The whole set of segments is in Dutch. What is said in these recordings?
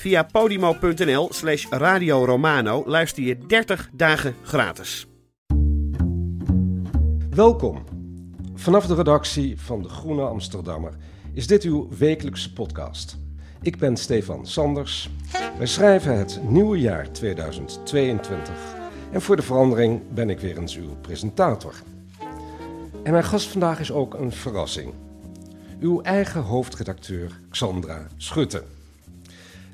Via podimo.nl slash Radio Romano luister je 30 dagen gratis. Welkom. Vanaf de redactie van De Groene Amsterdammer is dit uw wekelijkse podcast. Ik ben Stefan Sanders. Wij schrijven het nieuwe jaar 2022 en voor de verandering ben ik weer eens uw presentator. En mijn gast vandaag is ook een verrassing. Uw eigen hoofdredacteur Xandra Schutte.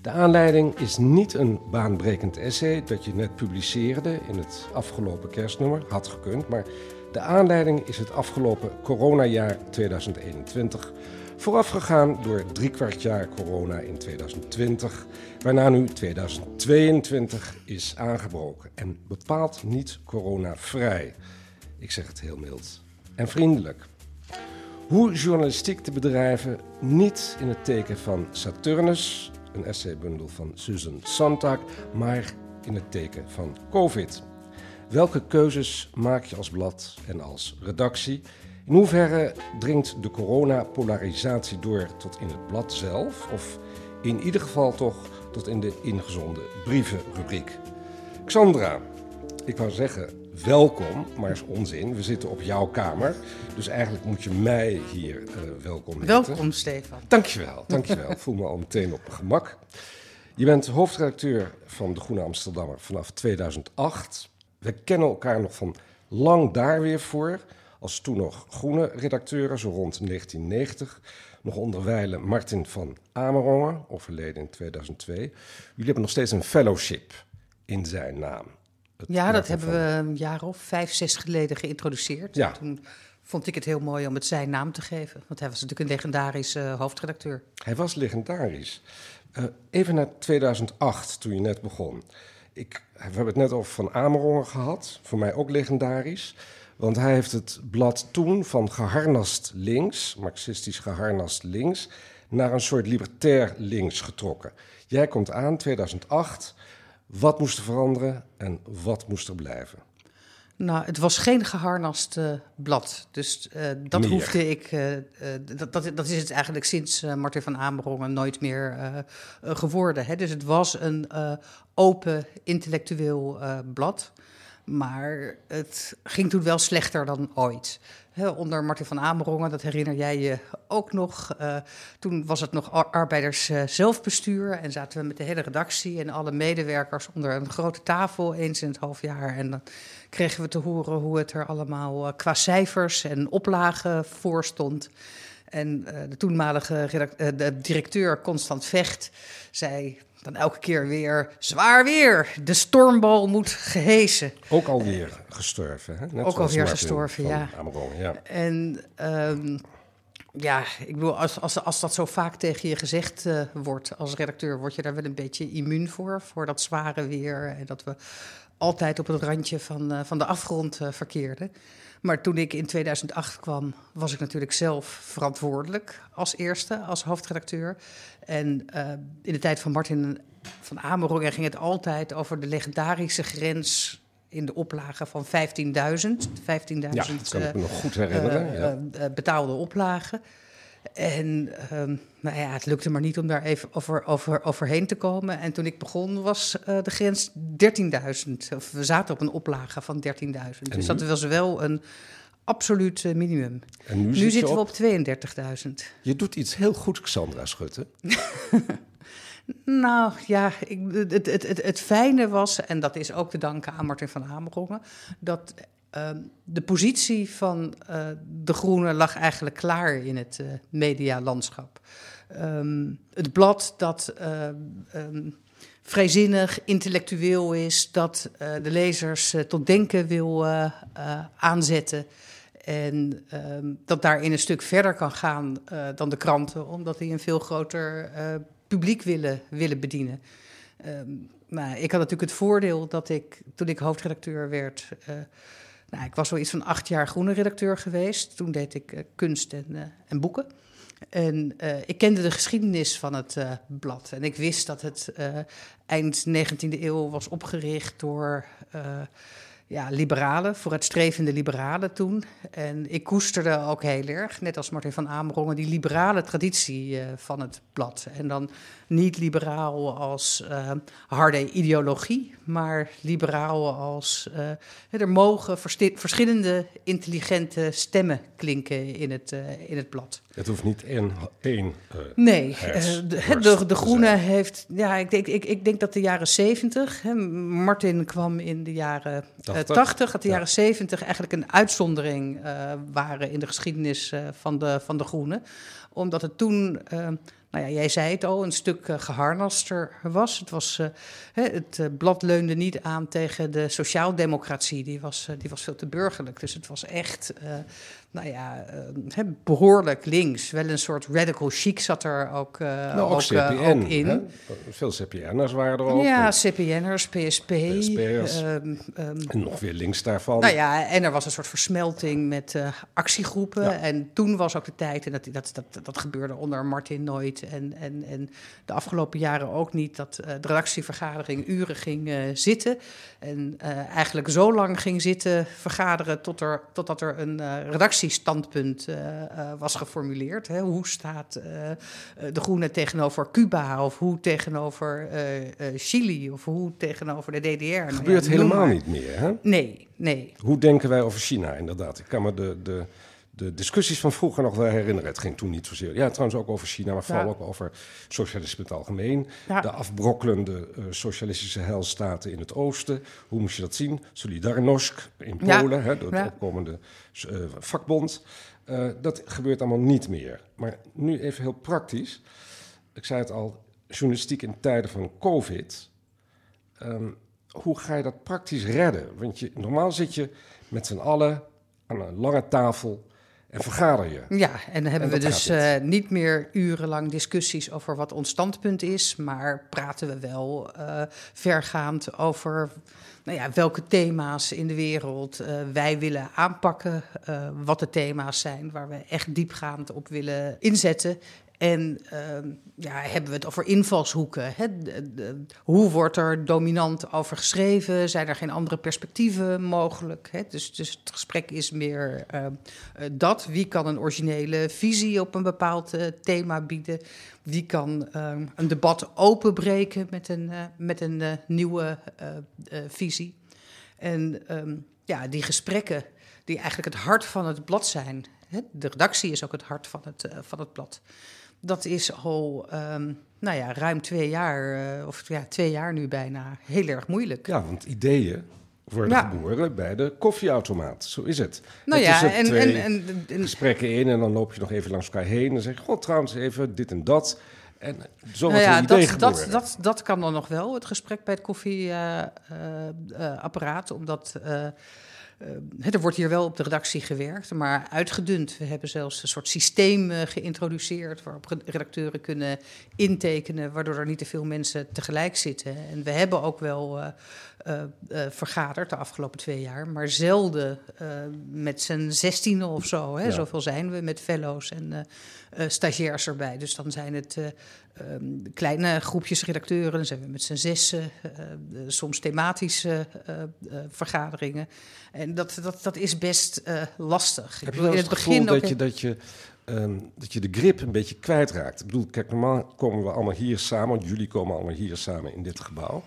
De aanleiding is niet een baanbrekend essay dat je net publiceerde in het afgelopen kerstnummer, had gekund, maar de aanleiding is het afgelopen coronajaar 2021, voorafgegaan door driekwart jaar corona in 2020, waarna nu 2022 is aangebroken en bepaald niet coronavrij. Ik zeg het heel mild en vriendelijk. Hoe journalistiek te bedrijven niet in het teken van Saturnus, een essaybundel van Susan Sontag, maar in het teken van COVID. Welke keuzes maak je als blad en als redactie? In hoeverre dringt de corona-polarisatie door tot in het blad zelf? Of in ieder geval toch tot in de ingezonden brievenrubriek? Xandra, ik wou zeggen welkom, maar is onzin. We zitten op jouw kamer, dus eigenlijk moet je mij hier eh, welkom heten. Welkom, Stefan. Dankjewel, dankjewel. Ik voel me al meteen op mijn gemak. Je bent hoofdredacteur van De Groene Amsterdammer vanaf 2008. We kennen elkaar nog van lang daar weer voor. Als toen nog groene redacteuren, zo rond 1990. Nog onderwijlen Martin van Amerongen, overleden in 2002. Jullie hebben nog steeds een fellowship in zijn naam. Ja, dat hebben van- we een jaar of vijf, zes geleden geïntroduceerd. Ja. Toen vond ik het heel mooi om het zijn naam te geven. Want hij was natuurlijk een legendarische eh, hoofdredacteur. Hij was legendarisch. Eh, even naar 2008, toen je net begon. Ik, we hebben het net over Van Amerongen gehad. Voor mij ook legendarisch. Want hij heeft het blad toen van geharnast links, marxistisch geharnast links, naar een soort libertair links getrokken. Jij komt aan, 2008. Wat moest er veranderen en wat moest er blijven? Nou, het was geen geharnast eh, blad. Dus eh, dat Meer. hoefde ik. eh, dat, dat, dat is het eigenlijk sinds Martin van Amerongen nooit meer geworden. Hè? Dus het was een open, intellectueel blad. Maar het ging toen wel slechter dan ooit. Onder Martin van Amerongen, dat herinner jij je ook nog. eh, toen was het nog ar- arbeiders eh, zelfbestuur. En zaten we met de hele redactie en alle medewerkers onder een grote tafel eens in het half jaar. En dan kregen we te horen hoe het er allemaal eh, qua cijfers en oplagen voor stond. En eh, de toenmalige eh, de directeur Constant Vecht zei dan elke keer weer... zwaar weer, de stormbal moet gehesen. Ook alweer gestorven, hè? Net Ook alweer Martin gestorven, ja. En ehm, ja, ik bedoel, als, als, als dat zo vaak tegen je gezegd eh, wordt als redacteur, word je daar wel een beetje immuun voor, voor dat zware weer. En dat we altijd op het randje van, van de afgrond verkeerden. Maar toen ik in 2008 kwam, was ik natuurlijk zelf verantwoordelijk als eerste, als hoofdredacteur. En eh, in de tijd van Martin van Amerongen ging het altijd over de legendarische grens in de oplage van 15.000. 15.000 Ja, dat kan ik me nog goed herinneren. eh, ja. eh, eh, betaalde oplagen. En ehm, nou ja, het lukte maar niet om daar even over, over, overheen te komen. En toen ik begon was eh, de grens 13.000. Of we zaten op een oplage van 13.000. Dus dat was wel een absoluut eh, minimum. En nu, Nu, zit je zitten we op- op 32.000. Je doet iets heel goed, Xandra Schutte. Nou ja, ik, het, het, het, het fijne was, en dat is ook te danken aan Martin van Hamerongen, dat Ehm, de positie van uh, de Groenen lag eigenlijk klaar in het uh, medialandschap. Um, het blad dat um, vrijzinnig, intellectueel is, dat uh, de lezers tot denken wil aanzetten. En dat daarin een stuk verder kan gaan dan de kranten, omdat die een veel groter publiek willen, willen bedienen. nou, ik had natuurlijk het voordeel dat ik, toen ik hoofdredacteur werd, nou, ik was zoiets van acht jaar groene redacteur geweest. Toen deed ik uh, kunst en, uh, en, boeken. En uh, ik kende de geschiedenis van het blad. En ik wist dat het eind 19e eeuw was opgericht door ja, liberalen, vooruitstrevende liberalen toen. En ik koesterde ook heel erg, net als Martin van Amerongen, die liberale traditie van het blad. En dan niet liberaal als uh, harde ideologie, maar liberaal als uh, er mogen verschillende intelligente stemmen klinken in het, uh, in het blad. Het hoeft niet één. één nee, de, de, de, Groene heeft. Ja, ik denk, ik, ik denk dat de jaren 70. Hè, Martin kwam in de jaren 80. 80 dat de jaren 70 eigenlijk een uitzondering waren in de geschiedenis van, de, van de Groene. Omdat het toen nou ja, jij zei het al, een stuk uh, geharnaster was. Het, was uh, het uh, blad leunde niet aan tegen de sociaaldemocratie, die was, die was veel te burgerlijk. Dus het was echt nou ja, behoorlijk links. Wel een soort radical chic zat er ook, nou, ook, ook, CPN, ook in. Hè? Veel CPN'ers waren er ook. Ja, CPN'ers, PSP. PSP'ers. Um, um, en nog weer links daarvan. Nou ja, en er was een soort versmelting met uh, actiegroepen. Ja. En toen was ook de tijd, en dat, dat, dat, dat gebeurde onder Martin nooit. En, en, en de afgelopen jaren ook niet, dat de redactievergadering uren ging zitten. En eigenlijk zo lang ging zitten vergaderen tot er, totdat er een redactie standpunt uh, was geformuleerd. Hè? Hoe staat de Groene tegenover Cuba of hoe tegenover Chili of hoe tegenover de DDR? Dat nou gebeurt ja, helemaal niet meer, hè? Nee, nee. Hoe denken wij over China inderdaad? Ik kan me de... de de discussies van vroeger nog wel herinneren. Het ging toen niet zozeer. Ja, trouwens ook over China, maar vooral ja. ook over socialisme in het algemeen. Ja. De afbrokkelende uh, socialistische heilstaten in het oosten. Hoe moest je dat zien? Solidarność in Polen, ja. hè, de opkomende uh, vakbond. Uh, dat gebeurt allemaal niet meer. Maar nu even heel praktisch. Ik zei het al, journalistiek in tijden van COVID. Um, hoe ga je dat praktisch redden? Want je, normaal zit je met z'n allen aan een lange tafel en vergader je. Ja, en dan hebben en we dus uh, niet meer urenlang discussies over wat ons standpunt is, maar praten we wel uh, vergaand over nou ja, welke thema's in de wereld uh, wij willen aanpakken, wat de thema's zijn waar we echt diepgaand op willen inzetten. En uh, ja, hebben we het over invalshoeken? Hè? Hoe wordt er dominant over geschreven? Zijn er geen andere perspectieven mogelijk? Hè? Dus, dus het gesprek is meer uh, dat. Wie kan een originele visie op een bepaald uh, thema bieden? Wie kan ehm, een debat openbreken met een, met een nieuwe visie? En ja, die gesprekken die eigenlijk het hart van het blad zijn. De redactie is ook het hart van het, van het blad dat is al um, nou ja, ruim twee jaar, uh, of ja, twee jaar nu bijna, heel erg moeilijk. Ja, want ideeën worden ja. geboren bij de koffieautomaat. Zo is het. Nou het ja, en, en, en, en, gesprekken in en dan loop je nog even langs elkaar heen en zeg je, god, trouwens even dit en dat. En zo nou ja, dat, dat, dat, dat, kan dan nog wel, het gesprek bij het koffieapparaat, uh, uh, omdat... Uh, er wordt hier wel op de redactie gewerkt, maar uitgedund. We hebben zelfs een soort systeem uh, geïntroduceerd waarop redacteuren kunnen intekenen, waardoor er niet te veel mensen tegelijk zitten. En we hebben ook wel uh, vergaderd de afgelopen twee jaar, maar zelden met z'n zestiende of zo. Hè? Ja. Zoveel zijn we met fellows en stagiairs erbij. Dus dan zijn het um, kleine groepjes redacteuren. Dan zijn we met z'n zessen, uh, soms thematische uh, vergaderingen. En dat, dat, dat is best lastig. Heb je wel in het begin dat, je, dat, je, um, dat je de grip een beetje kwijtraakt? Ik bedoel, kijk, normaal komen we allemaal hier samen, want jullie komen allemaal hier samen in dit gebouw.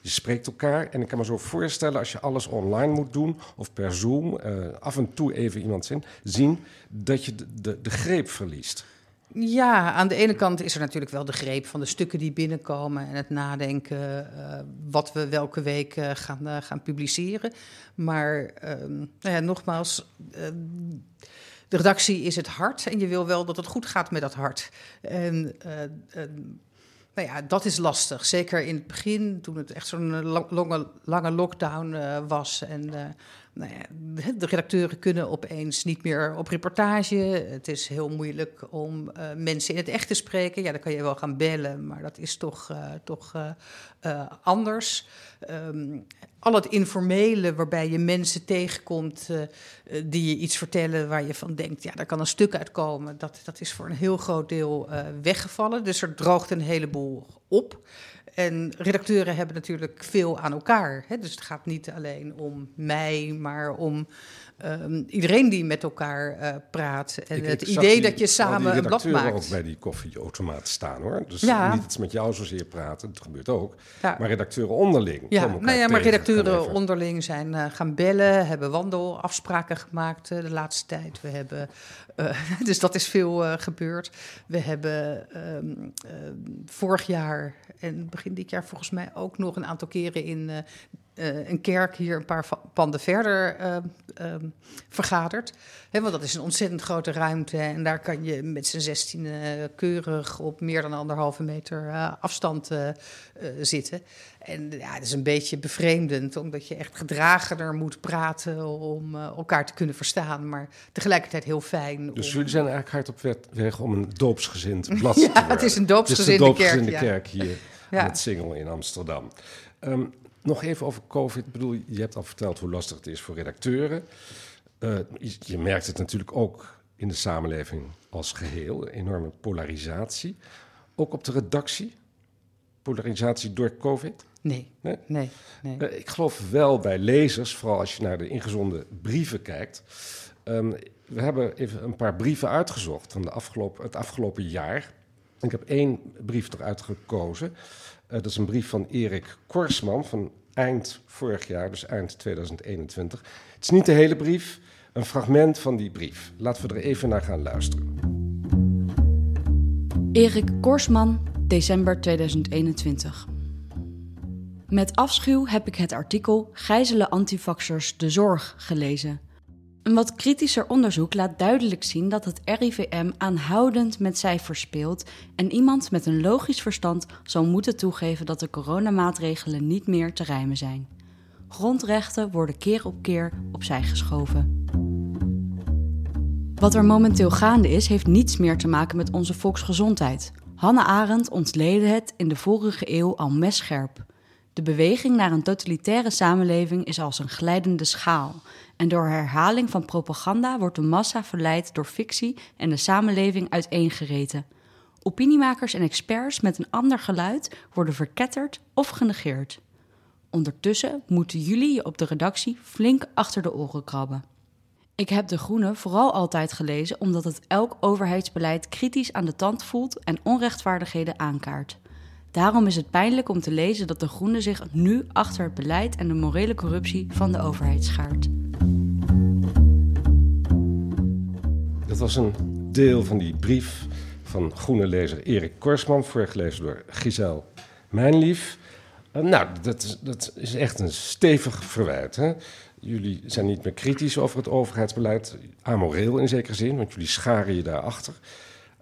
Je spreekt elkaar en ik kan me zo voorstellen als je alles online moet doen of per Zoom, af en toe even iemand zien, zien dat je de, de, de greep verliest. Ja, aan de ene kant is er natuurlijk wel de greep van de stukken die binnenkomen en het nadenken uh, wat we welke week uh, gaan, uh, gaan publiceren. Maar ehm, nou ja, nogmaals, ehm, de redactie is het hart en je wil wel dat het goed gaat met dat hart. En nou ja, dat is lastig. Zeker in het begin, toen het echt zo'n lange, lange lockdown was en nou ja, de redacteuren kunnen opeens niet meer op reportage. Het is heel moeilijk om uh, mensen in het echt te spreken. Ja, dan kan je wel gaan bellen, maar dat is toch, uh, toch uh, anders. Um, al het informele waarbij je mensen tegenkomt die je iets vertellen waar je van denkt, ja, daar kan een stuk uitkomen. Dat, dat is voor een heel groot deel weggevallen. Dus er droogt een heleboel op. En redacteuren hebben natuurlijk veel aan elkaar. Hè? Dus het gaat niet alleen om mij, maar om um, iedereen die met elkaar uh, praat. En ik, het ik idee dat je samen een blad maakt. ook bij die koffieautomaat staan hoor. Dus ja. niet met jou zozeer praten, dat gebeurt ook. Ja. Maar redacteuren onderling. Ja, nou ja, maar redacteuren onderling zijn uh, gaan bellen, hebben wandelafspraken gemaakt uh, de laatste tijd. We hebben, dus dat is veel gebeurd. We hebben um, vorig jaar en begin dit jaar volgens mij ook nog een aantal keren in uh, een kerk hier een paar panden verder uh, uh, vergaderd. He, want dat is een ontzettend grote ruimte en daar kan je met z'n zestien keurig op meer dan anderhalve meter afstand zitten. En ja, het is een beetje bevreemdend, omdat je echt gedragener moet praten om elkaar te kunnen verstaan, maar tegelijkertijd heel fijn. Dus jullie zijn eigenlijk hard op weg om een doopsgezind blad ja, te worden. het is een doopsgezinde, het is een doopsgezinde kerk, kerk hier ja. met Singel in Amsterdam. Um, nog even over COVID. Ik bedoel, je hebt al verteld hoe lastig het is voor redacteuren. Uh, je, merkt het natuurlijk ook in de samenleving als geheel. Enorme polarisatie. Ook op de redactie. Polarisatie door COVID. Nee. Nee? nee, nee. Uh, ik geloof wel bij lezers, vooral als je naar de ingezonden brieven kijkt. Um, we hebben even een paar brieven uitgezocht van de afgelopen, het afgelopen jaar. Ik heb één brief eruit gekozen. Uh, dat is een brief van Erik Korsman van eind vorig jaar, dus eind 2021. Het is niet de hele brief, een fragment van die brief. Laten we er even naar gaan luisteren. Erik Korsman, december 2021. Met afschuw heb ik het artikel Gijzelen antifaxers de zorg gelezen. Een wat kritischer onderzoek laat duidelijk zien dat het RIVM aanhoudend met cijfers speelt en iemand met een logisch verstand zal moeten toegeven dat de coronamaatregelen niet meer te rijmen zijn. Grondrechten worden keer op keer opzij geschoven. Wat er momenteel gaande is, heeft niets meer te maken met onze volksgezondheid. Hanne Arendt ontleedde het in de vorige eeuw al messcherp. De beweging naar een totalitaire samenleving is als een glijdende schaal. En door herhaling van propaganda wordt de massa verleid door fictie en de samenleving uiteengereten. Opiniemakers en experts met een ander geluid worden verketterd of genegeerd. Ondertussen moeten jullie je op de redactie flink achter de oren krabben. Ik heb De Groene vooral altijd gelezen omdat het elk overheidsbeleid kritisch aan de tand voelt en onrechtvaardigheden aankaart. Daarom is het pijnlijk om te lezen dat De Groene zich nu achter het beleid en de morele corruptie van de overheid schaart. Dat was een deel van die brief van groene lezer Erik Korsman, voorgelezen door Giselle Mijnlief. Uh, nou, dat, dat, is echt een stevig verwijt. Hè? Jullie zijn niet meer kritisch over het overheidsbeleid, amoreel in zekere zin, want jullie scharen je daarachter.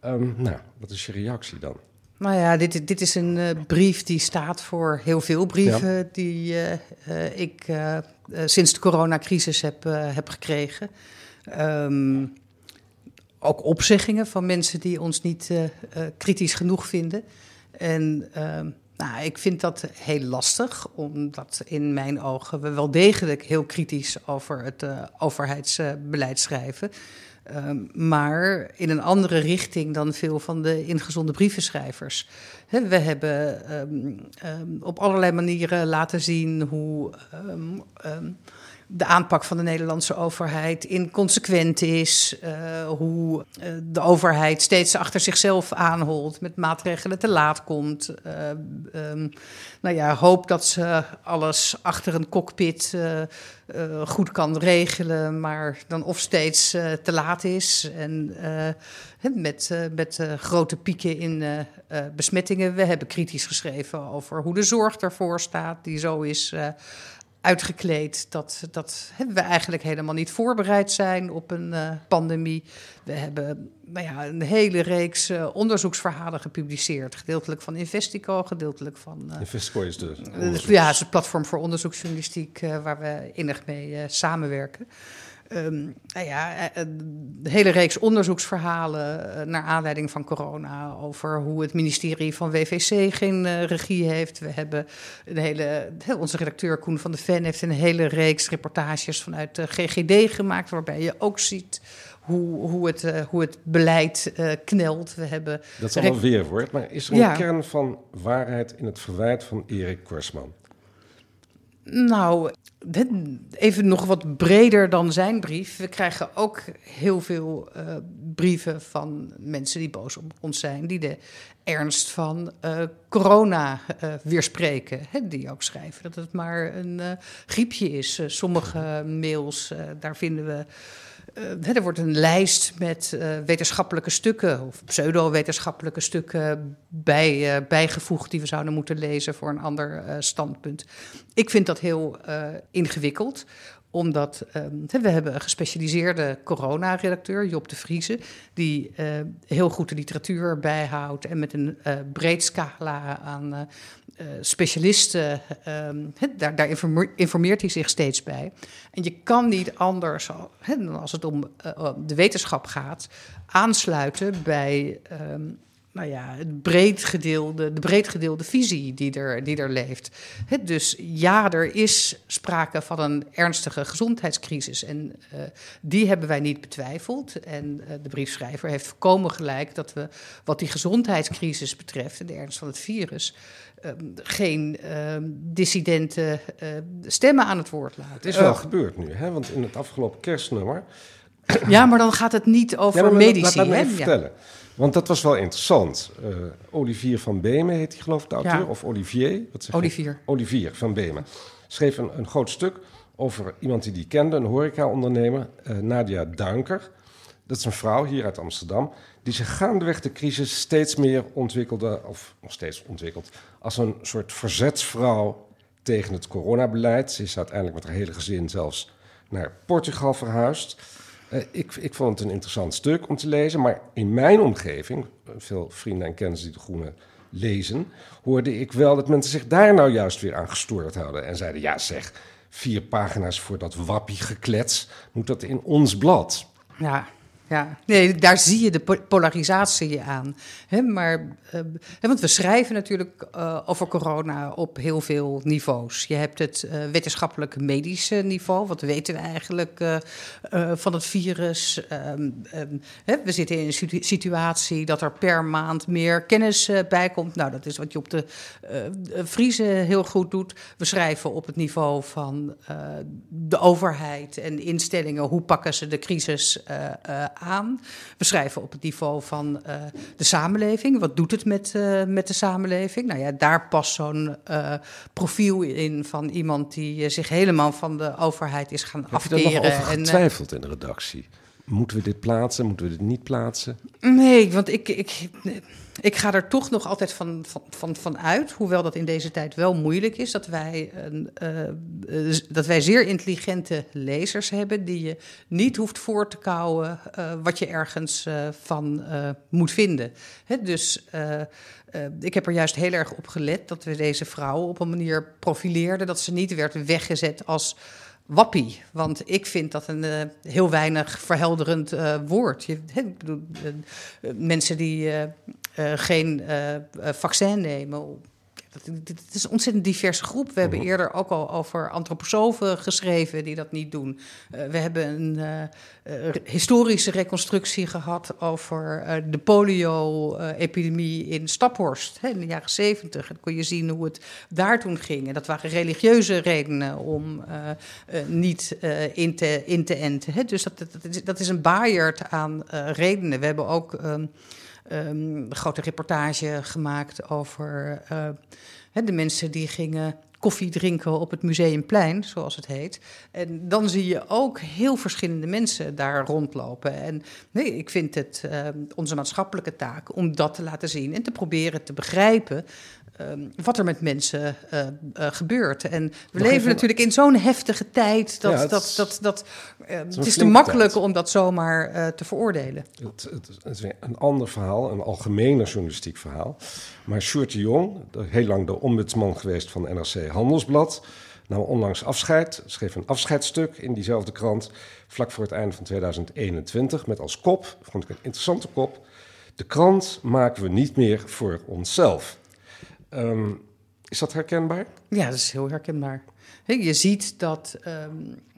Um, nou, wat is je reactie dan? Nou ja, dit, dit is een uh, brief die staat voor heel veel brieven die uh, uh, ik sinds de coronacrisis heb, heb gekregen. Um, ook opzeggingen van mensen die ons niet kritisch genoeg vinden. En ehm, nou, ik vind dat heel lastig, omdat in mijn ogen we wel degelijk heel kritisch over het overheidsbeleid schrijven. Um, maar in een andere richting dan veel van de ingezonde brievenschrijvers. He, we hebben um, um, op allerlei manieren laten zien hoe de aanpak van de Nederlandse overheid inconsequent is. Uh, hoe uh, de overheid steeds achter zichzelf aanholt, met maatregelen te laat komt. Uh, um, nou ja, hoop dat ze alles achter een cockpit goed kan regelen, maar dan of steeds te laat is. En met, met grote pieken in besmettingen. We hebben kritisch geschreven over hoe de zorg ervoor staat, die zo is uitgekleed dat, dat we eigenlijk helemaal niet voorbereid zijn op een uh, pandemie. We hebben nou ja, een hele reeks uh, onderzoeksverhalen gepubliceerd. Gedeeltelijk van Investico, gedeeltelijk van... Uh, Investico is de... ja, het is een platform voor onderzoeksjournalistiek waar we innig mee samenwerken. Um, nou ja, eh, eh, de hele reeks onderzoeksverhalen eh, naar aanleiding van corona over hoe het ministerie van WVC geen uh, regie heeft. We hebben een hele, onze redacteur Koen van de Ven heeft een hele reeks reportages vanuit de GGD gemaakt, waarbij je ook ziet hoe, hoe, het, uh, hoe het beleid uh, knelt. We hebben dat is allemaal weerwoord, maar is er een ja. kern van waarheid in het verwijt van Erik Korsman? Nou, even nog wat breder dan zijn brief. We krijgen ook heel veel uh, brieven van mensen die boos op ons zijn, die de ernst van uh, corona uh, weerspreken. Hè, die ook schrijven dat het maar een griepje is. sommige mails, daar vinden we uh, er wordt een lijst met uh, wetenschappelijke stukken of pseudo-wetenschappelijke stukken bij, uh, bijgevoegd die we zouden moeten lezen voor een ander standpunt. Ik vind dat heel ingewikkeld, omdat we hebben een gespecialiseerde corona-redacteur, Job de Vrieze, die heel goed de literatuur bijhoudt en met een breed scala aan uh, specialisten, um, daar, daar, informeert hij zich steeds bij. En je kan niet anders, als het om de wetenschap gaat, aansluiten bij um, nou ja, het breed gedeelde, de breed gedeelde visie die er, die er leeft. He, dus ja, er is sprake van een ernstige gezondheidscrisis. En uh, die hebben wij niet betwijfeld. En de briefschrijver heeft voorkomen gelijk dat we, wat die gezondheidscrisis betreft en de ernst van het virus, um, geen um, dissidente uh, stemmen aan het woord laten. Het is wel uh, gebeurd nu, hè? want in het afgelopen kerstnummer. Ja, maar dan gaat het niet over ja, medici. Laat, laat me even ja. vertellen. Want dat was wel interessant. Uh, Olivier van Beemen heet hij geloof ik de auteur. Ja. Of Olivier. Wat zeg Olivier. Ik? Olivier van Beemen. Schreef een, een, groot stuk over iemand die die kende. Een horeca-ondernemer. Uh, Nadia Duinker. Dat is een vrouw hier uit Amsterdam die zich gaandeweg de crisis steeds meer ontwikkelde, of nog steeds ontwikkelt, als een soort verzetsvrouw tegen het coronabeleid. Ze is uiteindelijk met haar hele gezin zelfs naar Portugal verhuisd. Uh, ik, ik vond het een interessant stuk om te lezen, maar in mijn omgeving, veel vrienden en kennissen die de Groene lezen, hoorde ik wel dat mensen zich daar nou juist weer aan gestoord hadden en zeiden: ja, zeg, vier pagina's voor dat wappie geklets, moet dat in ons blad? Ja, ja, nee, daar zie je de polarisatie aan. Maar, uh, want we schrijven natuurlijk uh, over corona op heel veel niveaus. Je hebt het uh, wetenschappelijk medische niveau. Wat weten we eigenlijk van het virus? Um, um, we zitten in een situatie dat er per maand meer kennis bij komt. Nou, dat is wat je op de Friese heel goed doet. We schrijven op het niveau van de overheid en instellingen. Hoe pakken ze de crisis aan? Aan. We schrijven op het niveau van uh, de samenleving. Wat doet het met, uh, met de samenleving? Nou ja, daar past zo'n uh, profiel in van iemand die zich helemaal van de overheid is gaan Heb afteren. Heb je nog over getwijfeld in de redactie? Moeten we dit plaatsen? Moeten we dit niet plaatsen? Nee, want ik, ik, ik ga er toch nog altijd van, van, van, uit, hoewel dat in deze tijd wel moeilijk is, dat wij, een, uh, dat wij zeer intelligente lezers hebben die je niet hoeft voor te kouwen uh, wat je ergens van moet vinden. Hè, dus ik heb er juist heel erg op gelet dat we deze vrouw op een manier profileerden, dat ze niet werd weggezet als wappie. Want ik vind dat een uh, heel weinig verhelderend uh, woord. Je, he, bedoel, uh, mensen die geen vaccin nemen, het is een ontzettend diverse groep. We hebben Mhm. eerder ook al over antroposofen geschreven die dat niet doen. Uh, we hebben een uh, uh, historische reconstructie gehad over de polio-epidemie in Staphorst hè, in de jaren zeventig. En dan kon je zien hoe het daar toen ging. En dat waren religieuze redenen om niet in, te, in te enten. Hè. Dus dat, dat, is, dat is een baaierd aan redenen. We hebben ook... Um, een grote reportage gemaakt over uh, de mensen die gingen koffie drinken op het Museumplein, zoals het heet. En dan zie je ook heel verschillende mensen daar rondlopen. En nee, ik vind het uh, onze maatschappelijke taak om dat te laten zien en te proberen te begrijpen. Um, wat er met mensen uh, uh, gebeurt. En we Nog leven even- natuurlijk in zo'n heftige tijd dat, Ja, het dat, is- dat, dat, uh, het is te flinke makkelijk tijd. om dat zomaar uh, te veroordelen. Het, het, is weer een ander verhaal, een algemener journalistiek verhaal. Maar Sjoerd de Jong, heel lang de ombudsman geweest van NRC Handelsblad, nam onlangs afscheid, schreef een afscheidsstuk in diezelfde krant, vlak voor het einde van 2021, met als kop, vond ik een interessante kop, de krant maken we niet meer voor onszelf. Ehm, is dat herkenbaar? Ja, dat is heel herkenbaar. Je ziet dat.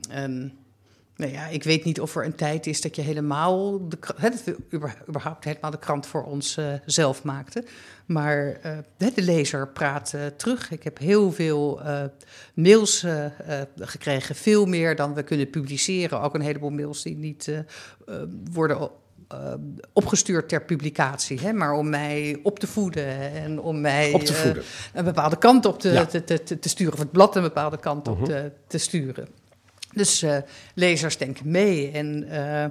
ehm, nou ja, ik weet niet of er een tijd is dat je helemaal de, hè, dat überhaupt helemaal de krant voor ons eh, zelf maakten. Maar eh, de lezer praat eh, terug. Ik heb heel veel mails gekregen, veel meer dan we kunnen publiceren. Ook een heleboel mails die niet worden opgestuurd ter publicatie, hè, maar om mij op te voeden en om mij Op te eh, voeden. een bepaalde kant op te, Ja. te, te, te- sturen, of het blad een bepaalde kant op Mhm. te, te sturen. Dus eh, lezers denken mee en eh, eh,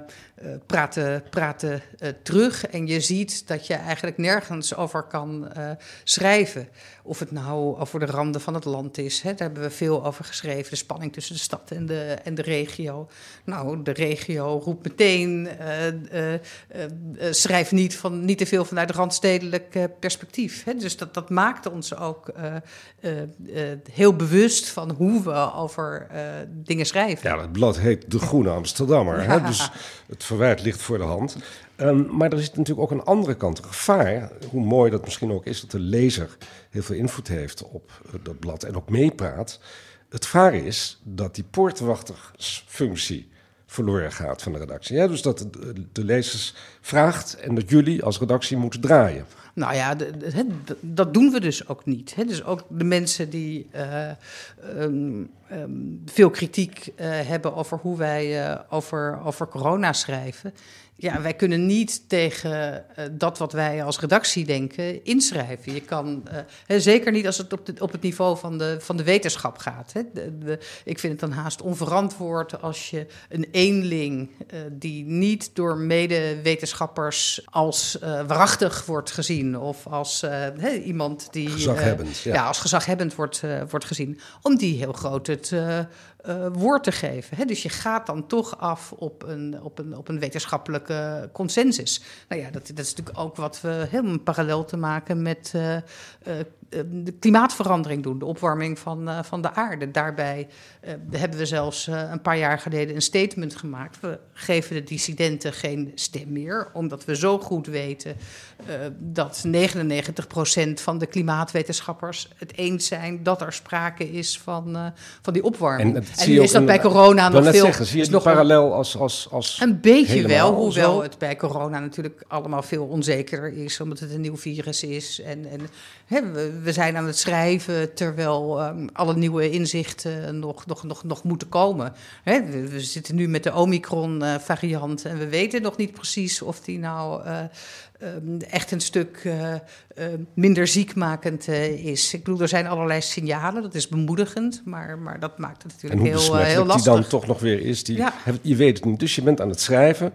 praten, praten eh, terug. En je ziet dat je eigenlijk nergens over kan eh, schrijven. Of het nou over de randen van het land is. Hè, daar hebben we veel over geschreven. De spanning tussen de stad en de, en de regio. Nou, de regio roept meteen: eh, eh, eh, eh, schrijf niet, van, niet te veel vanuit randstedelijk eh, perspectief. Hè. Dus dat, dat maakt ons ook eh, eh, eh, heel bewust van hoe we over eh, dingen schrijven. Ja, het blad heet De Groene Amsterdammer. Hè? Dus het verwijt ligt voor de hand. Ehm, maar er zit natuurlijk ook een andere kant, een gevaar. Hoe mooi dat misschien ook is dat de lezer heel veel invloed heeft op eh, dat blad en ook meepraat. Het gevaar is dat die poortwachtersfunctie verloren gaat van de redactie. Ja, dus dat de, de lezers vraagt en dat jullie als redactie moeten draaien. Nou ja, dat doen we dus ook niet. Dus ook de mensen die eh, ehm, ehm, veel kritiek eh, hebben over hoe wij eh, over, over corona schrijven. Ja, wij kunnen niet tegen dat wat wij als redactie denken inschrijven. Je kan, zeker niet als het op, op het niveau van de, van de wetenschap gaat. Ik vind het dan haast onverantwoord als je een eenling die niet door medewetenschappers als waarachtig wordt gezien of als eh, iemand die eh, Gezaghebbend, ja. als gezaghebbend wordt, eh, wordt gezien, om die heel groot het eh, woord te geven. Hè? Dus je gaat dan toch af op een, op een, op een wetenschappelijke consensus. Nou ja, dat, dat is natuurlijk ook wat we helemaal parallel te maken met eh, eh, de klimaatverandering doen, de opwarming van, van de aarde. Daarbij hebben we zelfs een paar jaar geleden een statement gemaakt. We geven de dissidenten geen stem meer, omdat we zo goed weten dat 99% van de klimaatwetenschappers het eens zijn dat er sprake is van, van die opwarming. En, nu is dat bij corona nog veel. zeggen, zie je nog parallel als... als, als een beetje wel, hoewel het bij corona natuurlijk allemaal veel onzekerder is, omdat het een nieuw virus is. En, en hè, we, we zijn aan het schrijven terwijl ehm, alle nieuwe inzichten nog, nog, nog, nog moeten komen. Hè, we, we zitten nu met de Omicron-variant en we weten nog niet precies of die nou. eh, ehm, echt een stuk eh, eh, minder ziekmakend eh, is. Ik bedoel, er zijn allerlei signalen, dat is bemoedigend, maar, maar dat maakt het natuurlijk heel, eh, heel die lastig. dan toch nog weer is. Die, Ja. Je weet het niet, dus je bent aan het schrijven.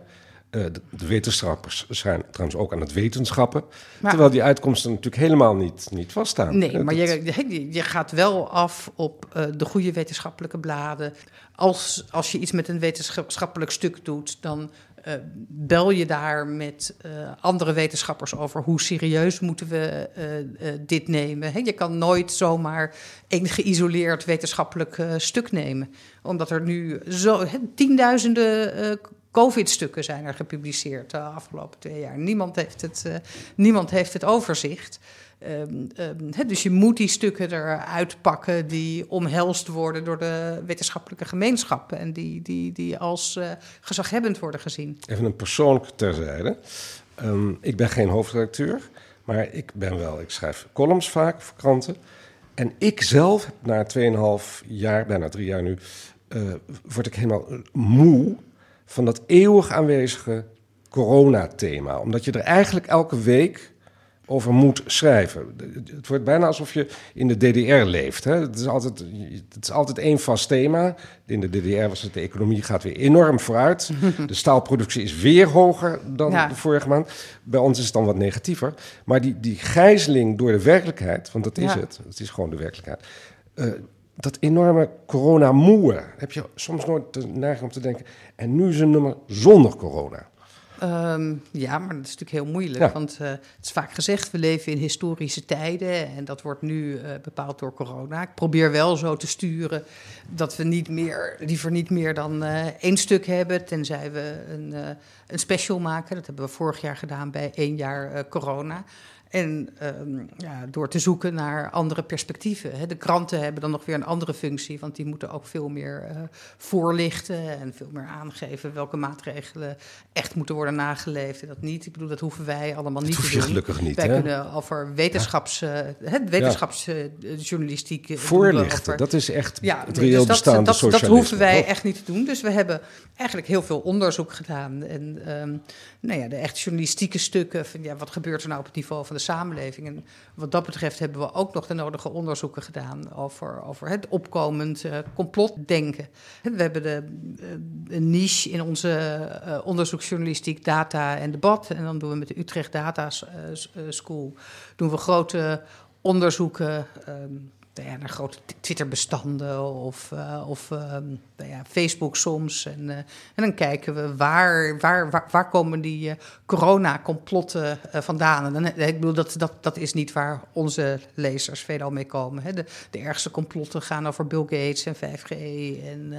De, wetenschappers zijn trouwens ook aan het wetenschappen. Maar- terwijl die uitkomsten natuurlijk helemaal niet, niet vaststaan. Nee, maar dat- je, je- gaat wel af op de goede wetenschappelijke bladen. Als, als je iets met een wetenschappelijk stuk doet, dan eh, bel je daar met eh, andere wetenschappers over hoe serieus moeten we eh, dit nemen. Je kan nooit zomaar een geïsoleerd wetenschappelijk stuk nemen. Omdat er nu zo tienduizenden COVID-stukken zijn er gepubliceerd de afgelopen twee jaar. Niemand heeft het, niemand heeft het overzicht. Um, um, dus je moet die stukken eruit pakken die omhelst worden door de wetenschappelijke gemeenschap en die, die, die als uh, gezaghebbend worden gezien. Even een persoonlijk terzijde. Um, ik ben geen hoofdredacteur, maar ik ben wel, ik schrijf columns vaak voor kranten. En ik zelf na 2,5 jaar, bijna drie jaar nu, uh, word ik helemaal moe van dat eeuwig aanwezige coronathema. Omdat je er eigenlijk elke week over moet schrijven. Het wordt bijna alsof je in de DDR leeft. Hè? Het, is altijd, het is altijd één vast thema. In de DDR was het de economie gaat weer enorm vooruit. De staalproductie is weer hoger dan de vorige maand. Bij ons is het dan wat negatiever. Maar die, die gijzeling door de werkelijkheid, want dat is ja. het. Het is gewoon de werkelijkheid. Uh, dat enorme corona-moe, heb je soms nooit de neiging om te denken... en nu is een nummer zonder corona. Um, ja, maar dat is natuurlijk heel moeilijk. Ja. Want uh, het is vaak gezegd, we leven in historische tijden. En dat wordt nu uh, bepaald door corona. Ik probeer wel zo te sturen dat we niet meer, liever niet meer dan uh, één stuk hebben. Tenzij we een, een special maken. Dat hebben we vorig jaar gedaan bij één jaar corona. En um, ja, door te zoeken naar andere perspectieven. Hè. De kranten hebben dan nog weer een andere functie, want die moeten ook veel meer uh, voorlichten en veel meer aangeven welke maatregelen echt moeten worden nageleefd en dat niet. Ik bedoel, dat hoeven wij allemaal niet te doen. gelukkig niet. Wij hè? kunnen over wetenschaps, uh, wetenschapsjournalistiek. Ja. Voorlichten, over, dat is echt ja, het reëel dus bestaande dat, socialisme. dat hoeven wij echt niet te doen. Dus we hebben eigenlijk heel veel onderzoek gedaan. En um, nou ja, de echt journalistieke stukken, van ja, wat gebeurt er nou op het niveau van de samenleving. En wat dat betreft hebben we ook nog de nodige onderzoeken gedaan over, over het opkomend uh, complotdenken. We hebben de, uh, een niche in onze uh, onderzoeksjournalistiek, data en debat. En dan doen we met de Utrecht Data School doen we grote onderzoeken. Um, ja, naar grote Twitter-bestanden of, uh, of uh, nou ja, Facebook soms. En, uh, en dan kijken we waar, waar, waar, komen die corona-complotten vandaan. En ik bedoel, dat, dat, dat is niet waar onze lezers veelal mee komen. Hè. De, de ergste complotten gaan over Bill Gates en 5G en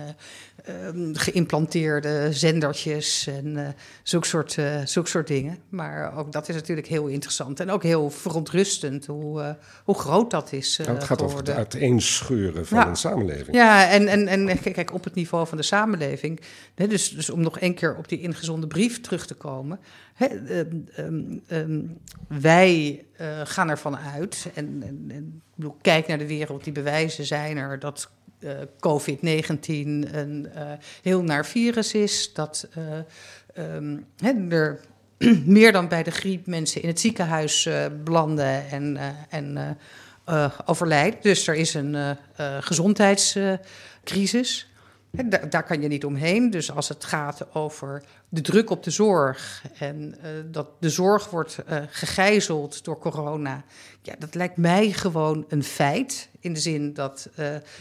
um, geïmplanteerde zendertjes en zulke, soort, soort dingen. Maar ook dat is natuurlijk heel interessant en ook heel verontrustend hoe, hoe groot dat is nou, het gaat over het uiteenscheuren van Ja. een samenleving. Ja, en, en, en kijk, op het niveau van de samenleving. Hè, dus, dus om nog één keer op die ingezonde brief terug te komen. Hè, um, um, um, wij uh, gaan ervan uit, en, en, bedoel, kijk naar de wereld, die bewijzen zijn er dat uh, COVID-19 een uh, heel naar virus is. Dat hè, er meer dan bij de griep mensen in het ziekenhuis belanden en. en uh, overlijden. Dus er is een uh, uh, gezondheidscrisis. Da daar kan je niet omheen. Dus als het gaat over de druk op de zorg en dat de zorg wordt gegijzeld door corona, ja, dat lijkt mij gewoon een feit. In de zin dat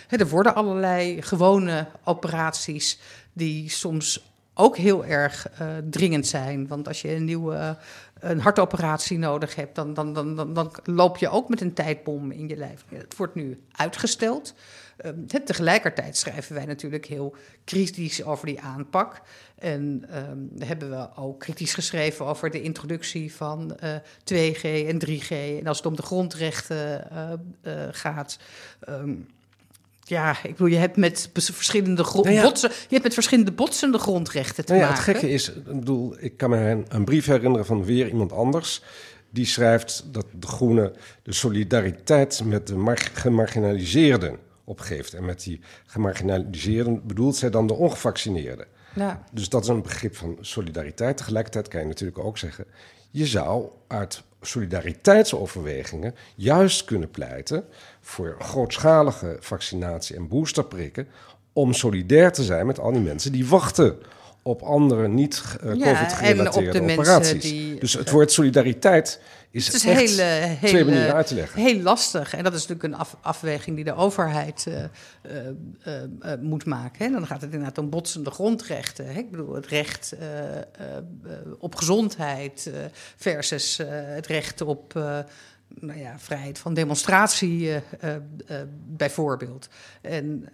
er worden allerlei gewone operaties die soms ook heel erg dringend zijn. Want als je een nieuwe een hartoperatie nodig hebt, dan, dan, dan, dan, dan loop je ook met een tijdbom in je lijf. Het wordt nu uitgesteld. Uh, tegelijkertijd schrijven wij natuurlijk heel kritisch over die aanpak. En um, hebben we ook kritisch geschreven over de introductie van uh, 2G en 3G. En als het om de grondrechten uh, uh, gaat. Um, ja, ik bedoel, je hebt met verschillende, nou ja. botsen, je hebt met verschillende botsende grondrechten te nou ja, maken. Het gekke is, ik bedoel, ik kan me een, een brief herinneren van weer iemand anders. Die schrijft dat de Groene de solidariteit met de gemarginaliseerden opgeeft. En met die gemarginaliseerden bedoelt zij dan de ongevaccineerden. Ja. Dus dat is een begrip van solidariteit. Tegelijkertijd kan je natuurlijk ook zeggen, je zou uit solidariteitsoverwegingen juist kunnen pleiten voor grootschalige vaccinatie en boosterprikken om solidair te zijn met al die mensen die wachten op andere niet uh, ja, operaties. Die, dus het woord solidariteit is, het is echt heel, heel, twee manieren uit te leggen. Heel lastig. En dat is natuurlijk een af, afweging die de overheid uh, uh, uh, moet maken. Hè. Dan gaat het inderdaad om botsende grondrechten. Hè. Ik bedoel, het recht op gezondheid versus het recht op nou ja, vrijheid van demonstratie uh, uh, bijvoorbeeld. En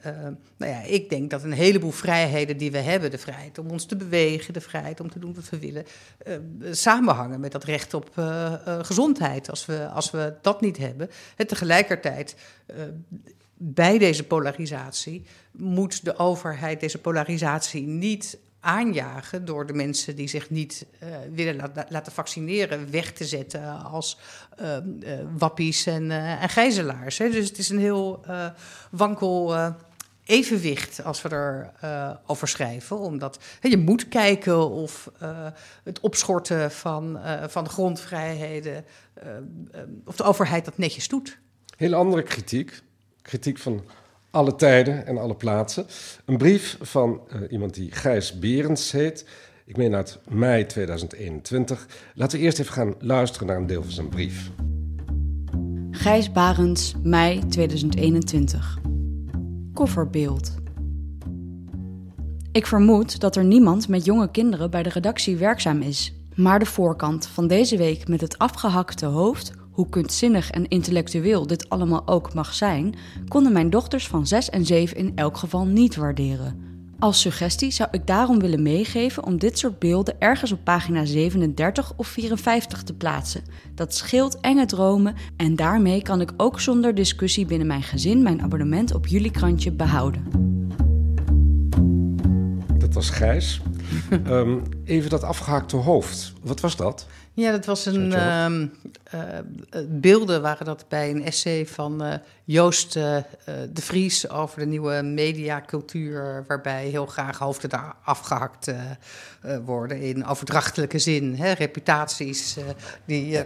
nou ja, ik denk dat een heleboel vrijheden die we hebben, de vrijheid om ons te bewegen, de vrijheid om te doen wat we willen, samenhangen met dat recht op gezondheid. Als we, als we dat niet hebben. En tegelijkertijd bij deze polarisatie moet de overheid deze polarisatie niet aanjagen door de mensen die zich niet uh, willen laten vaccineren weg te zetten als uh, uh, wappies en, en gijzelaars. Hè. Dus het is een heel wankel evenwicht als we er over schrijven. Omdat je moet kijken of het opschorten van, van de grondvrijheden, of de overheid dat netjes doet. Hele andere kritiek. Kritiek van alle tijden en alle plaatsen. Een brief van uh, iemand die Gijs Berends heet. Ik meen uit mei 2021. Laten we eerst even gaan luisteren naar een deel van zijn brief. Gijs Barends, mei 2021. Kofferbeeld. Ik vermoed dat er niemand met jonge kinderen bij de redactie werkzaam is. Maar de voorkant van deze week met het afgehakte hoofd hoe kunstzinnig en intellectueel dit allemaal ook mag zijn, konden mijn dochters van 6 en 7 in elk geval niet waarderen. Als suggestie zou ik daarom willen meegeven om dit soort beelden ergens op pagina 37 of 54 te plaatsen. Dat scheelt enge dromen en daarmee kan ik ook zonder discussie binnen mijn gezin mijn abonnement op jullie krantje behouden. Dat was Gijs. um, even dat afgehaakte hoofd. Wat was dat? Ja, dat was een. Uh, beelden waren dat bij een essay van uh, Joost uh, de Vries over de nieuwe mediacultuur, waarbij heel graag hoofden afgehakt worden in overdrachtelijke zin. Hè, reputaties die,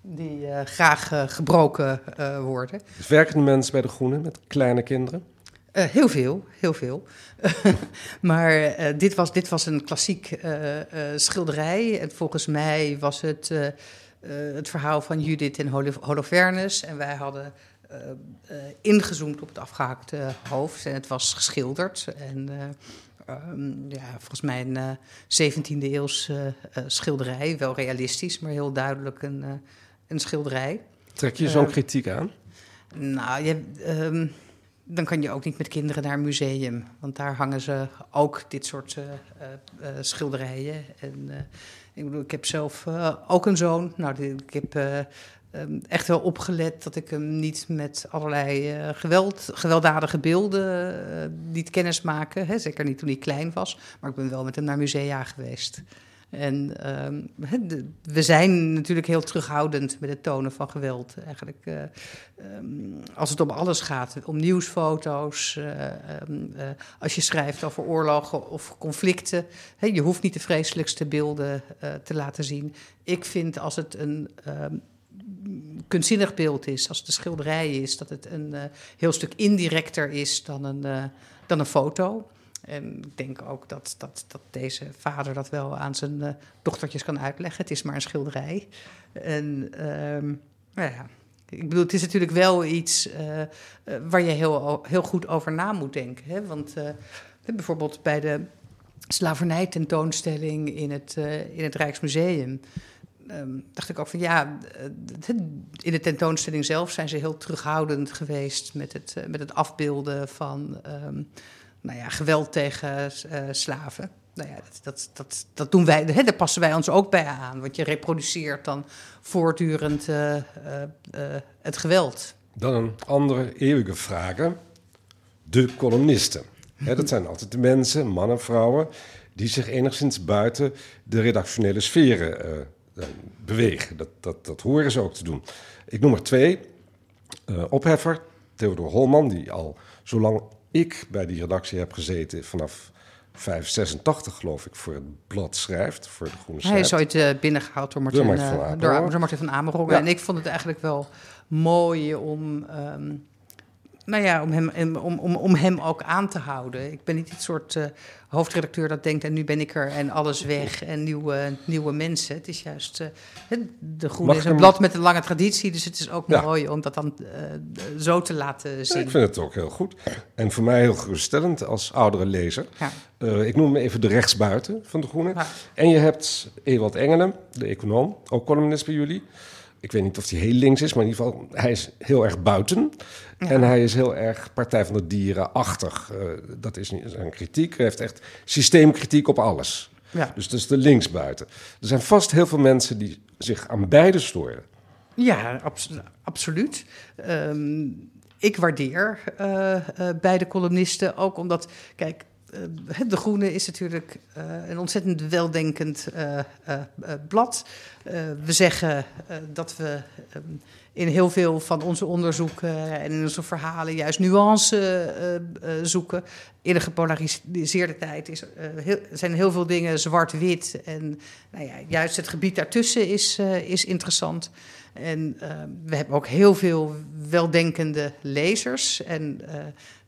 die graag gebroken worden. Werken mensen bij de Groenen met kleine kinderen? Uh, heel veel, heel veel. maar uh, dit, was, dit was een klassiek uh, schilderij. En volgens mij was het het verhaal van Judith en Holofernes. En wij hadden ingezoomd op het afgehaakte hoofd. En het was geschilderd. En um, ja, volgens mij een 17e eeuws schilderij. Wel realistisch, maar heel duidelijk een, een schilderij. Trek je zo'n kritiek aan? Nou, je... Um, dan kan je ook niet met kinderen naar een museum. Want daar hangen ze ook dit soort uh, uh, schilderijen. En ik bedoel, ik heb zelf ook een zoon. Nou, ik heb um, echt wel opgelet dat ik hem niet met allerlei geweld, gewelddadige beelden niet kennis maken. Hè? Zeker niet toen hij klein was. Maar ik ben wel met hem naar musea geweest. En um, we zijn natuurlijk heel terughoudend met het tonen van geweld. Eigenlijk, uh, um, als het om alles gaat, om nieuwsfoto's, uh, um, uh, als je schrijft over oorlogen of conflicten. Je hoeft niet de vreselijkste beelden te laten zien. Ik vind als het een kunstzinnig beeld is, als het een schilderij is, dat het een heel stuk indirecter is dan een, dan een foto. En ik denk ook dat, dat, dat deze vader dat wel aan zijn uh, dochtertjes kan uitleggen. Het is maar een schilderij. En um, nou ja, ik bedoel, het is natuurlijk wel iets uh, waar je heel, heel goed over na moet denken. Hè? Want bijvoorbeeld bij de slavernij-tentoonstelling in het, in het Rijksmuseum. Um, dacht ik ook van ja, in de tentoonstelling zelf zijn ze heel terughoudend geweest met het, met het afbeelden van. Um, nou ja, geweld tegen uh, slaven. Nou ja, dat, dat, dat, dat doen wij, hè, daar passen wij ons ook bij aan. Want je reproduceert dan voortdurend uh, uh, het geweld. Dan een andere eeuwige vraag. De columnisten. Hè, dat zijn altijd de mensen, mannen, vrouwen, die zich enigszins buiten de redactionele sferen bewegen. Dat, dat, dat horen ze ook te doen. Ik noem er twee. opheffer, Theodor Holman, die al zo lang ik bij die redactie heb gezeten vanaf 586, geloof ik, voor het blad schrijft, voor de Groene Hij is ooit uh, binnengehaald door Martin, door Martin van, van Amerongen. Ja. En ik vond het eigenlijk wel mooi om... Um, nou ja, om hem, om, om, om hem ook aan te houden. Ik ben niet het soort uh, hoofdredacteur dat denkt... en nu ben ik er en alles weg en nieuwe, nieuwe mensen. Het is juist... Uh, de Groene is een blad met een lange traditie... dus het is ook ja. mooi om dat dan uh, zo te laten zien. Ja, ik vind het ook heel goed. En voor mij heel geruststellend als oudere lezer. Ja. ik noem me even de rechtsbuiten van de Groene. En je hebt Ewald Engelen, de econoom, ook columnist bij jullie... ik weet niet of hij heel links is, maar in ieder geval, hij is heel erg buiten. En hij is heel erg Partij van de Dieren-achtig. Uh, dat is niet zijn kritiek. Hij heeft echt systeemkritiek op alles. Ja. Dus dat is de linksbuiten. Er zijn vast heel veel mensen die zich aan beide storen. Ja, absoluut. Ehm, ik waardeer uh, uh, beide columnisten ook omdat, kijk, de Groene is natuurlijk een ontzettend weldenkend blad. we zeggen dat we ehm, in heel veel van onze onderzoeken en in onze verhalen juist nuance zoeken. In een gepolariseerde tijd is, heel, zijn heel veel dingen zwart-wit. En nou ja, juist het gebied daartussen is, is interessant. En uh, we hebben ook heel veel weldenkende lezers. En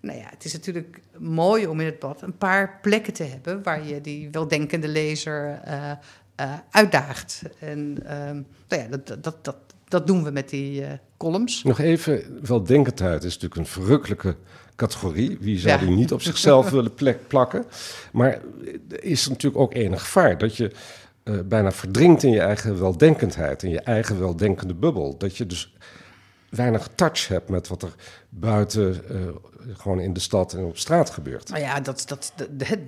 nou ja, het is natuurlijk mooi om in het blad een paar plekken te hebben waar je die weldenkende lezer uh, uitdaagt. En ehm, nou ja, dat, dat, dat, dat doen we met die columns. Nog even, weldenkendheid is natuurlijk een verrukkelijke categorie. Wie zou die niet op zichzelf willen plek plakken? Maar er is natuurlijk ook enig gevaar dat je bijna verdrinkt in je eigen weldenkendheid, in je eigen weldenkende bubbel. Dat je dus weinig touch hebt met wat er buiten, uh, gewoon in de stad en op straat gebeurt. Nou ja, dat, dat,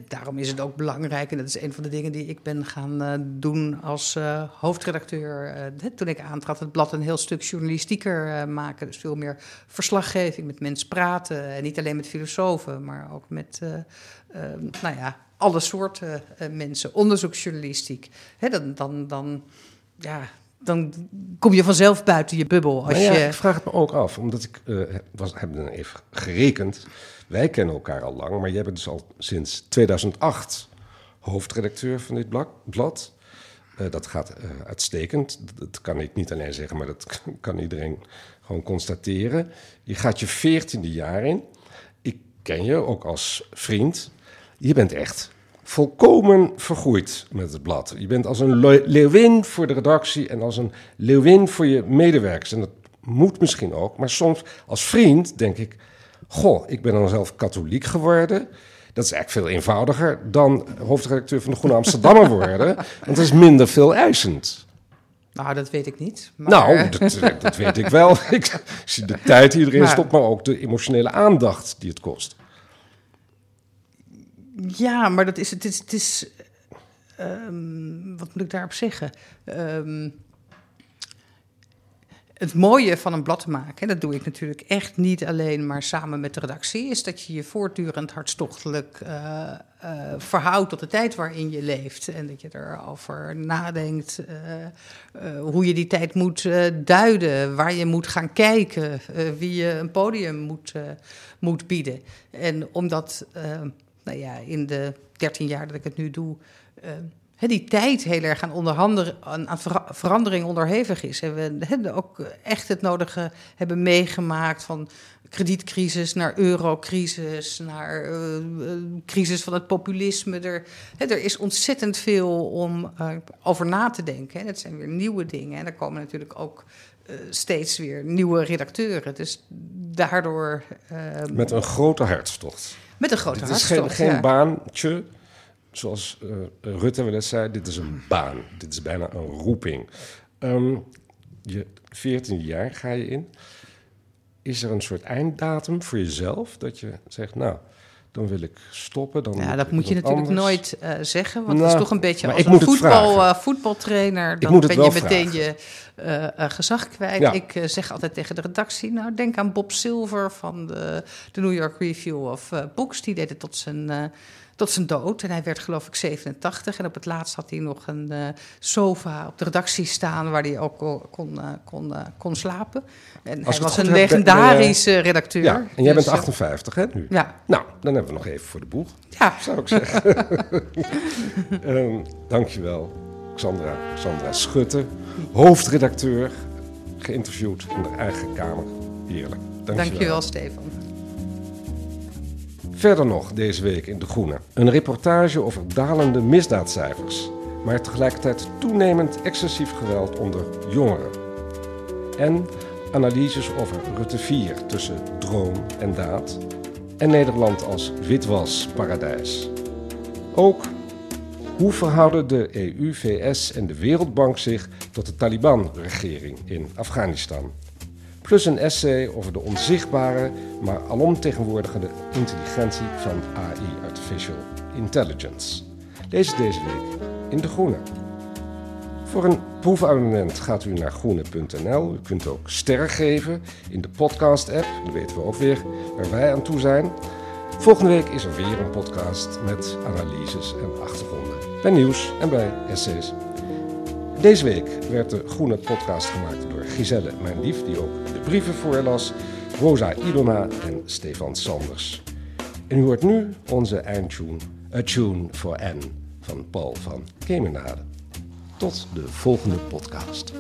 daarom is het ook belangrijk. En dat is een van de dingen die ik ben gaan uh, doen als hoofdredacteur. toen ik aantrad, het blad een heel stuk journalistieker maken. Dus veel meer verslaggeving, met mensen praten. En niet alleen met filosofen, maar ook met, nou ja, alle soorten mensen, onderzoeksjournalistiek. Dan, dan, dan, ja, dan kom je vanzelf buiten je bubbel. Als ja, je... Ik vraag het me ook af, omdat ik uh, was, heb dan even gerekend. Wij kennen elkaar al lang, maar jij bent dus al sinds 2008 hoofdredacteur van dit blad. Uh, dat gaat uitstekend. Dat kan ik niet alleen zeggen, maar dat kan iedereen gewoon constateren. Je gaat je veertiende jaar in. Ik ken je ook als vriend. Je bent echt volkomen vergroeid met het blad. Je bent als een leeuwin voor de redactie en als een leeuwin voor je medewerkers. En dat moet misschien ook, maar soms als vriend denk ik... Goh, ik ben dan zelf katholiek geworden. Dat is eigenlijk veel eenvoudiger dan hoofdredacteur van de Groene Amsterdammer worden. Want dat is minder veel eisend. Nou, dat weet ik niet. Maar... Nou, dat, dat, weet ik wel. ik zie de tijd die erin stopt, maar ook de emotionele aandacht die het kost. Ja, maar dat is, het is, het is um, wat moet ik daarop zeggen? Um, het mooie van een blad te maken, dat doe ik natuurlijk echt niet alleen maar samen met de redactie, is dat je je voortdurend hartstochtelijk uh, uh, verhoudt tot de tijd waarin je leeft. En dat je erover nadenkt uh, hoe je die tijd moet duiden, waar je moet gaan kijken, wie je een podium moet, moet bieden. En omdat nou ja, in de 13 jaar dat ik het nu doe, uh, die tijd heel erg aan, aan, verandering onderhevig is. En we ook echt het nodige hebben meegemaakt van kredietcrisis naar eurocrisis, naar uh, crisis van het populisme. Er, er is ontzettend veel om over na te denken. Het zijn weer nieuwe dingen. En er komen natuurlijk ook steeds weer nieuwe redacteuren. Dus daardoor... Met een grote hartstocht. Met een grote Dit is geen, geen baantje, zoals uh, Rutte wel eens zei. Dit is een baan. Dit is bijna een roeping. Um, je 14 jaar ga je in. Is er een soort einddatum voor jezelf? Dat je zegt, nou, dan wil ik stoppen. Dan ja, dat moet je natuurlijk nooit uh, zeggen. Want nou, het is toch een beetje als een voetbal, uh, voetbaltrainer. Dan ben je meteen vragen. je uh, gezag kwijt. Ja. Ik zeg altijd tegen de redactie... nou, denk aan Bob Silver van de, de New York Review of Books. Die deed het tot zijn tot zijn dood. En hij werd geloof ik 87. En op het laatst had hij nog een uh, sofa op de redactie staan... waar hij ook kon, kon, uh, kon slapen. En Als hij was een legendarische redacteur. Ja, en jij bent 58 dus, hè, nu? Ja. Nou, dan hebben we nog even voor de boeg. Ja. Zou ik zeggen. um, dankjewel, Xandra, Xandra Schutte. Hoofdredacteur, geïnterviewd in de eigen kamer. Heerlijk. Dankjewel, dankjewel Stefan. Verder nog deze week in De Groene. Een reportage over dalende misdaadcijfers, maar tegelijkertijd toenemend excessief geweld onder jongeren. En analyses over Rutte 4 tussen droom en daad. En Nederland als witwasparadijs. Ook Hoe verhouden de EU, VS en de Wereldbank zich tot de Taliban-regering in Afghanistan? Plus een essay over de onzichtbare, maar alomtegenwoordigende intelligentie van AI, Artificial Intelligence. Lees deze week in De Groene. Voor een proefabonnement gaat u naar groene.nl. U kunt ook sterren geven in de podcast-app. Dan weten we ook weer waar wij aan toe zijn. Volgende week is er weer een podcast met analyses en achtergronden. Bij nieuws en bij essays. Deze week werd de Groene podcast gemaakt door Giselle, mijn lief, die ook brieven voorlas, Rosa Ilona en Stefan Sanders. En u hoort nu onze eindtune, A Tune for N van Paul van Kemenade. Tot de volgende podcast.